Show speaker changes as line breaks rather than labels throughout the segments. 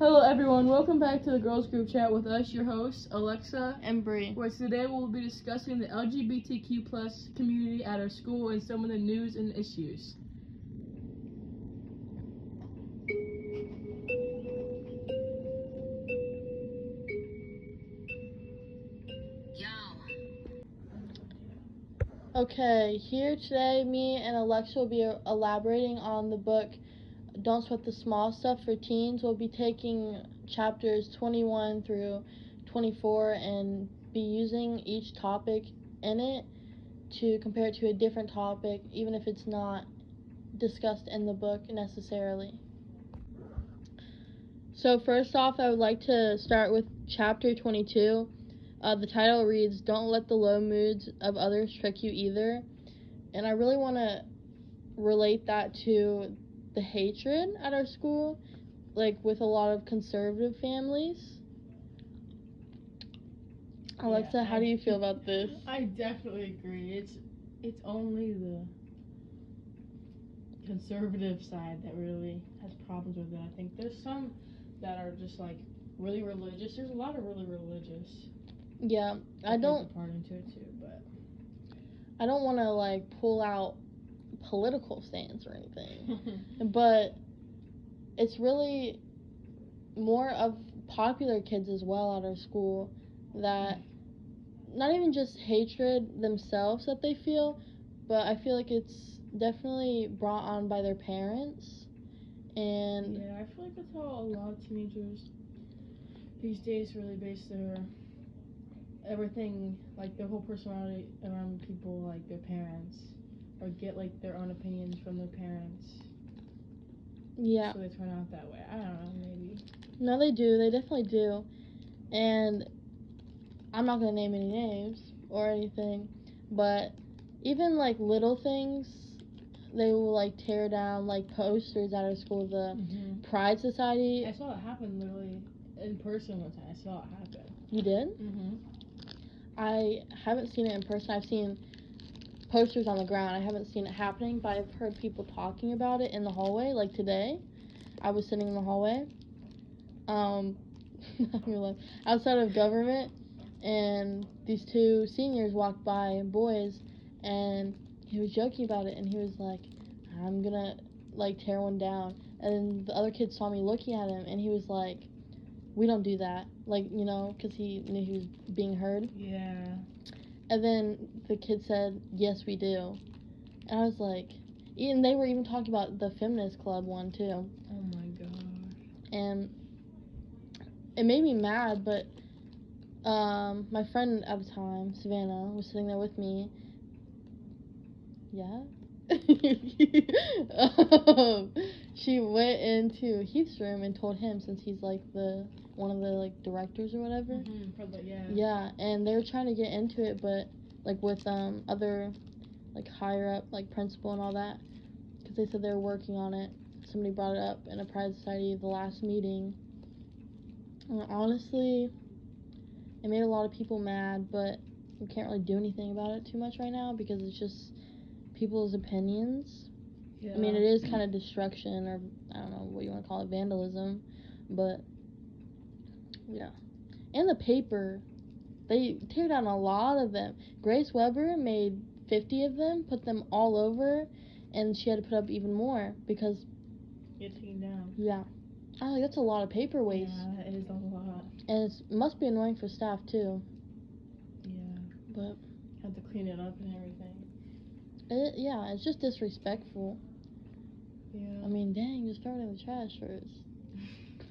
Hello, everyone. Welcome back to the girls group chat with us, your hosts, Alexa,
and Bre.
where today we'll be discussing the LGBTQ plus community at our school and some of the news and issues.
Okay, here today, me and Alexa will be elaborating on the book Don't Sweat the Small Stuff for Teens. We'll be taking chapters 21 through 24 and be using each topic in it to compare it to a different topic, even if it's not discussed in the book necessarily. So, first off, I would like to start with chapter 22. Uh, the title reads, Don't Let the Low Moods of Others Trick You Either. And I really want to relate that to the hatred at our school, like with a lot of conservative families. Alexa,
Yeah,
how
I-
do you feel about this?
I definitely agree. It's it's only the conservative side that really has problems with it. I think there's some that are just like really religious. There's a lot of really religious.
Yeah, I don't
part into it too, but
I don't want to like pull out political stance or anything. but it's really more of popular kids as well at our school that not even just hatred themselves that they feel, but I feel like it's definitely brought on by their parents. And
yeah, I feel like that's how a lot of teenagers these days really base their everything, like their whole personality around people like their parents, or get like their own opinions from their parents.
yeah,
So they turn out that way. I don't know, maybe.
no, they do. They definitely do. And I'm not gonna name any names or anything, but even like little things, they will like tear down like posters at our school. The
Mm-hmm.
Pride Society.
I saw it happen literally in person one time. I saw it happen.
You did?
Mm-hmm.
I haven't seen it in person. I've seen posters on the ground. I haven't seen it happening, but I've heard people talking about it in the hallway. Like today, I was sitting in the hallway, um, outside of government, and these two seniors walked by, boys, and he was joking about it, and he was like, "I'm gonna like tear one down," and the other kid saw me looking at him, and he was like. We don't do that, like you know, because he knew he was being heard.
Yeah.
And then the kid said, "Yes, we do." And I was like, and they were even talking about the feminist club one too.
Oh my gosh.
And it made me mad, but um, my friend at the time, Savannah, was sitting there with me. Yeah. um, she went into Heath's room and told him since he's like the one of the like directors or whatever.
Mm-hmm. The, yeah.
Yeah, and they were trying to get into it, but like with um other like higher up like principal and all that, because they said they were working on it. Somebody brought it up in a pride society the last meeting. And honestly, it made a lot of people mad, but we can't really do anything about it too much right now because it's just people's opinions.
yeah.
I mean, it is kind of destruction, or I don't know what you want to call it, vandalism, but yeah. And the paper, they tear down a lot of them. Grace Weber made 50 of them, put them all over, and she had to put up even more because,
Get taken down.
yeah. I like, that's a lot of paper waste.
Yeah, it is a lot.
And it must be annoying for staff too.
Yeah.
But,
Have to clean it up and everything.
it, yeah, it's just disrespectful.
Yeah.
I mean, dang, just throw it in the trash first.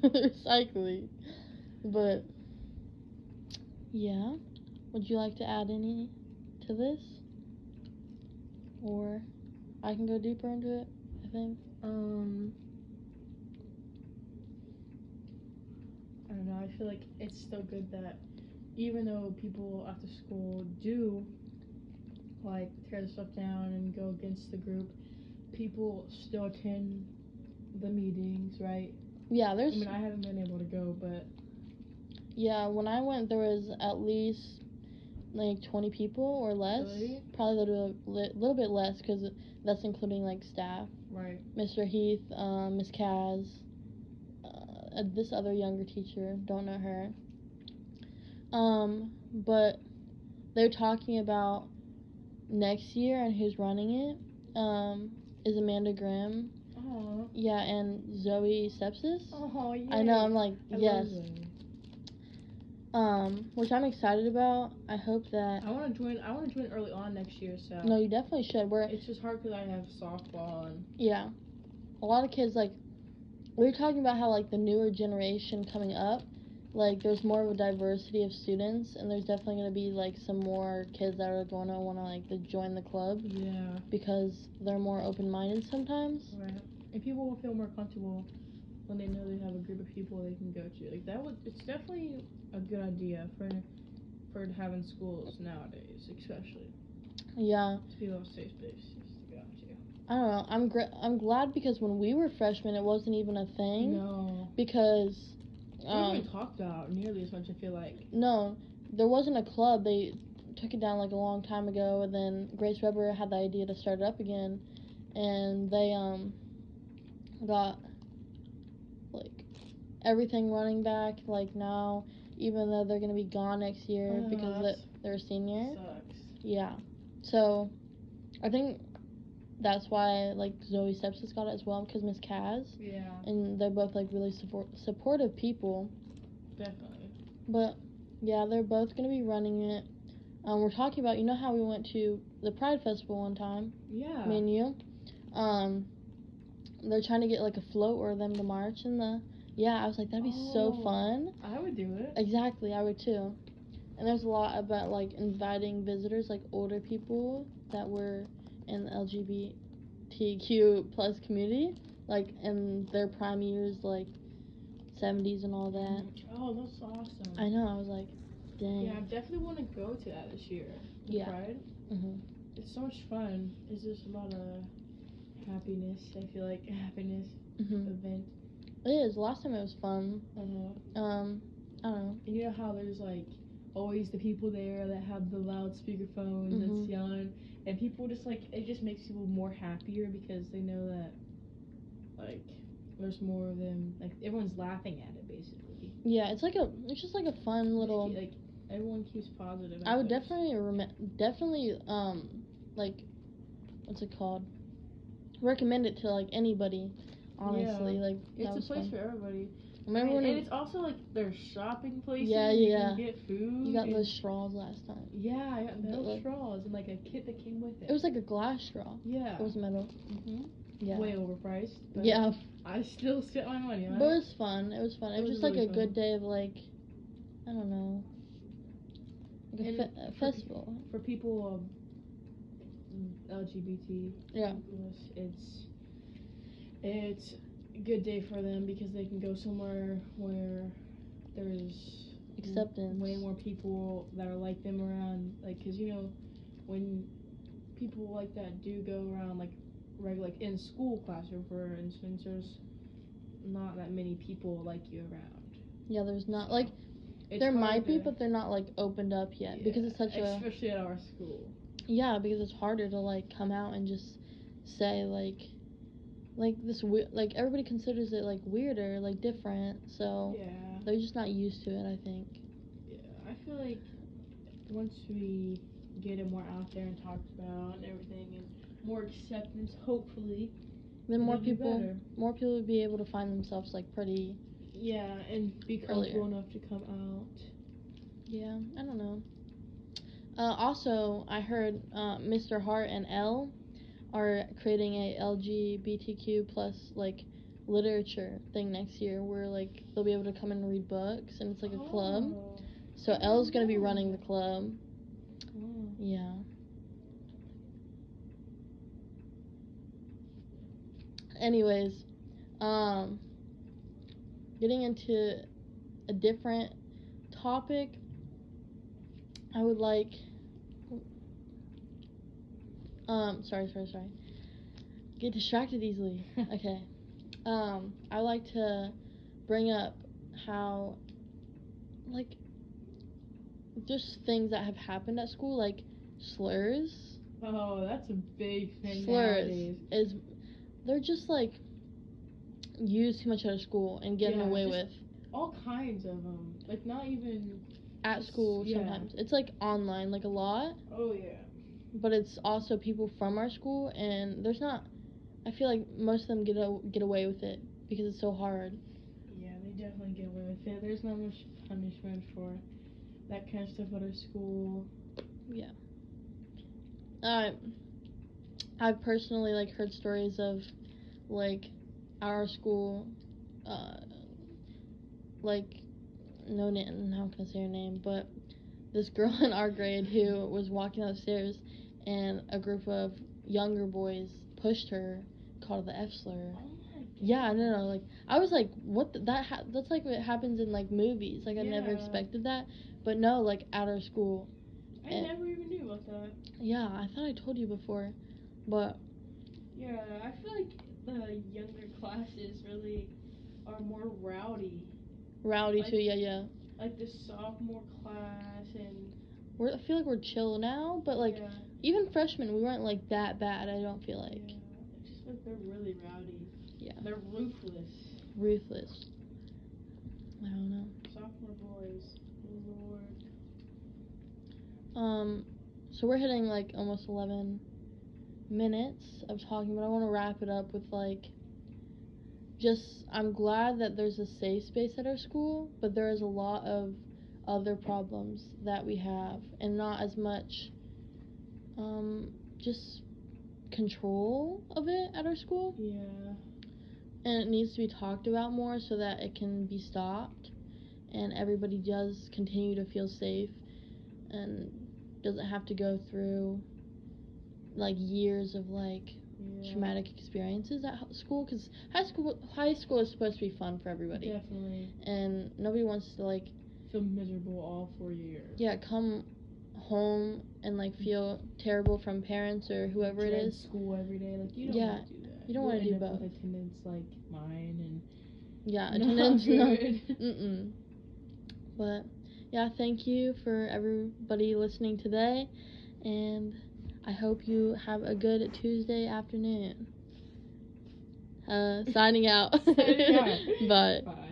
Recycling. But yeah. Would you like to add any to this? Or I can go deeper into it, I think.
Um, I don't know. I feel like it's still good that even though people after school do like tear the stuff down and go against the group, people still attend the meetings, right?
Yeah, there's I
mean, I haven't been able to go, but
yeah, when I went there was at least like 20 people or less.
Really?
Probably a little, li- little bit less because that's including like staff.
right.
Mr. Heath, um, Miss Kaz, uh, this other younger teacher. Don't know her. Um, but they're talking about next year and who's running it. Um, is Amanda Grimm.
Oh.
Yeah, and Zoe Sepsis.
Oh yeah.
I know. I'm like
I
yes. Um, which I'm excited about. I hope that.
I want to join. I want to join early on next year. So.
No, you definitely should. We're
It's just hard because I have softball and.
Yeah. A lot of kids like we were talking about how like the newer generation coming up, like there's more of a diversity of students and there's definitely going to be like some more kids that are going to want to like to join the club
Yeah.
because they're more open-minded sometimes.
Right. And people will feel more comfortable when they know they have a group of people they can go to. Like that would. It's definitely a good idea for for having schools nowadays, especially.
Yeah.
So people have safe spaces to go to.
I don't know. I'm gr- I'm glad because when we were freshmen it wasn't even a thing
No.
because
We
um
haven't talked about nearly as much. I feel like.
No, there wasn't a club. They took it down like a long time ago, and then Grace Weber had the idea to start it up again, and they um got everything running back. Like now, even though they're gonna be gone next year
Oh,
because they're a senior.
Sucks.
Yeah, so I think that's why like Zoe Sepsis got it as well because Miss Kaz,
Yeah.
and they're both like really support supportive people.
Definitely.
But yeah, they're both gonna be running it. Um, we're talking about you know how we went to the Pride Festival one time,
Yeah.
me and you. Um, they're trying to get like a float or them to march in the. Yeah, I was like that'd be so
Oh.
fun.
I would do it.
Exactly, I would too. And there's a lot about like inviting visitors, like older people that were in the LGBTQ plus community, like in their prime years, like 70s and all that.
Oh, that's awesome.
I know. I was like, dang.
Yeah, I definitely want to go to that this year.
Yeah.
Pride.
hmm
It's so much fun. It's just a lot of happiness. I feel like happiness
hmm
event.
It is. Last time it was fun.
Uh-huh.
Um, I don't know.
And you know how there's like always the people there that have the loudspeaker phones
Mhm.
that's yelling, and people just like it just makes people more happier because they know that like there's more of them. Like everyone's laughing at it basically.
Yeah, it's like a. It's just like a fun little.
like everyone keeps positive.
I would definitely rem- definitely um like what's it called? Recommend it to like anybody. Honestly, like
It's a place
fun.
for everybody.
Remember
and,
when
and it's also like their shopping places.
Yeah,
you
yeah.
Can get food.
you got those straws last time?
Yeah, I got metal
like-
straws and like a kit that came with it.
It was like a glass straw.
yeah.
It was metal.
hmm
Yeah.
Way overpriced. But
Yeah,
I still spent my money on
but it
it.
was fun. It was fun. It,
It
was
was
just like
really
a good day of like, I don't know, like a, fe- a festival.
For people of LGBT,
Yeah.
it's it's a good day for them because they can go somewhere where there's
Acceptance.
way more people that are like them around like because you know when people like that do go around like regular like in school classroom for instance there's not that many people like you around.
Yeah, there's not
So,
like there might be,
to-
but they're not like opened up yet because it's
Yeah,
such a
especially at our school.
Yeah because it's harder to like come out and just say like like this we- like everybody considers it like weirder like different so
yeah
they're just not used to it I think
yeah I feel like once we get it more out there and talked about and everything and more acceptance hopefully
then more
it'll be
people more people would be able to find themselves like pretty
yeah and be comfortable enough to come out
Yeah, I don't know. Uh, also, I heard uh, Mr. Hart and Elle are creating a LGBTQ plus like literature thing next year, where like they'll be able to come and read books, and it's like a club.
Oh.
So Elle's gonna be running the club.
Oh.
Yeah. Anyways, um, getting into a different topic, I would like. Um, sorry, sorry, sorry. Get distracted easily. okay. Um, I like to bring up how, like, just things that have happened at school, like slurs.
Oh, that's a big thing
slurs
nowadays.
is they're just like used too much out of school and getting
Yeah,
away with
all kinds of them. Like not even.
at school
Yeah.
sometimes. It's like online, like a lot,
Oh yeah.
But it's also people from our school, and there's not. I feel like most of them get a, get away with it because it's so hard.
Yeah, they definitely get away with it. There's not much punishment for that kind of stuff at our school. Yeah.
I I've personally like heard stories of like our school, uh, like no. How can I say her name? But this girl in our grade who was walking upstairs, and a group of younger boys pushed her, called the F slur.
Oh.
Yeah, no, no, like I was like, what? The, that ha- that's like what happens in like movies. Like I never expected that, but no, like at our school.
I
and-
never even knew about that.
Yeah, I thought I told you before, but
Yeah, I feel like the younger classes really are more rowdy.
rowdy
Like-
too. Yeah, yeah.
Like the sophomore class and
We're I feel like we're chill now, but like
yeah,
even freshmen, we weren't like that bad. I don't feel like
yeah. It's just like they're really rowdy.
Yeah.
They're ruthless.
ruthless. I don't know.
Sophomore boys. Lord.
Um, so we're hitting like almost eleven minutes of talking, but I want to wrap it up with like. Just, I'm glad that there's a safe space at our school, but there is a lot of other problems that we have, and not as much, um, just control of it at our school.
Yeah.
and it needs to be talked about more so that it can be stopped and everybody does continue to feel safe and doesn't have to go through like years of like
yeah.
traumatic experiences at school because high school high school is supposed to be fun for everybody
Definitely
and nobody wants to like
feel miserable all four years.
yeah come home and like mm-hmm. feel terrible from parents or whoever it is
School every day, like you don't
Yeah,
want to do that.
you don't wanna do both.
Attendance like mine and
yeah attendance no. Mm-mm. But yeah, thank you for everybody listening today, and I hope you have a good Tuesday afternoon. Uh, signing out.
Signing out.
Bye.
Bye.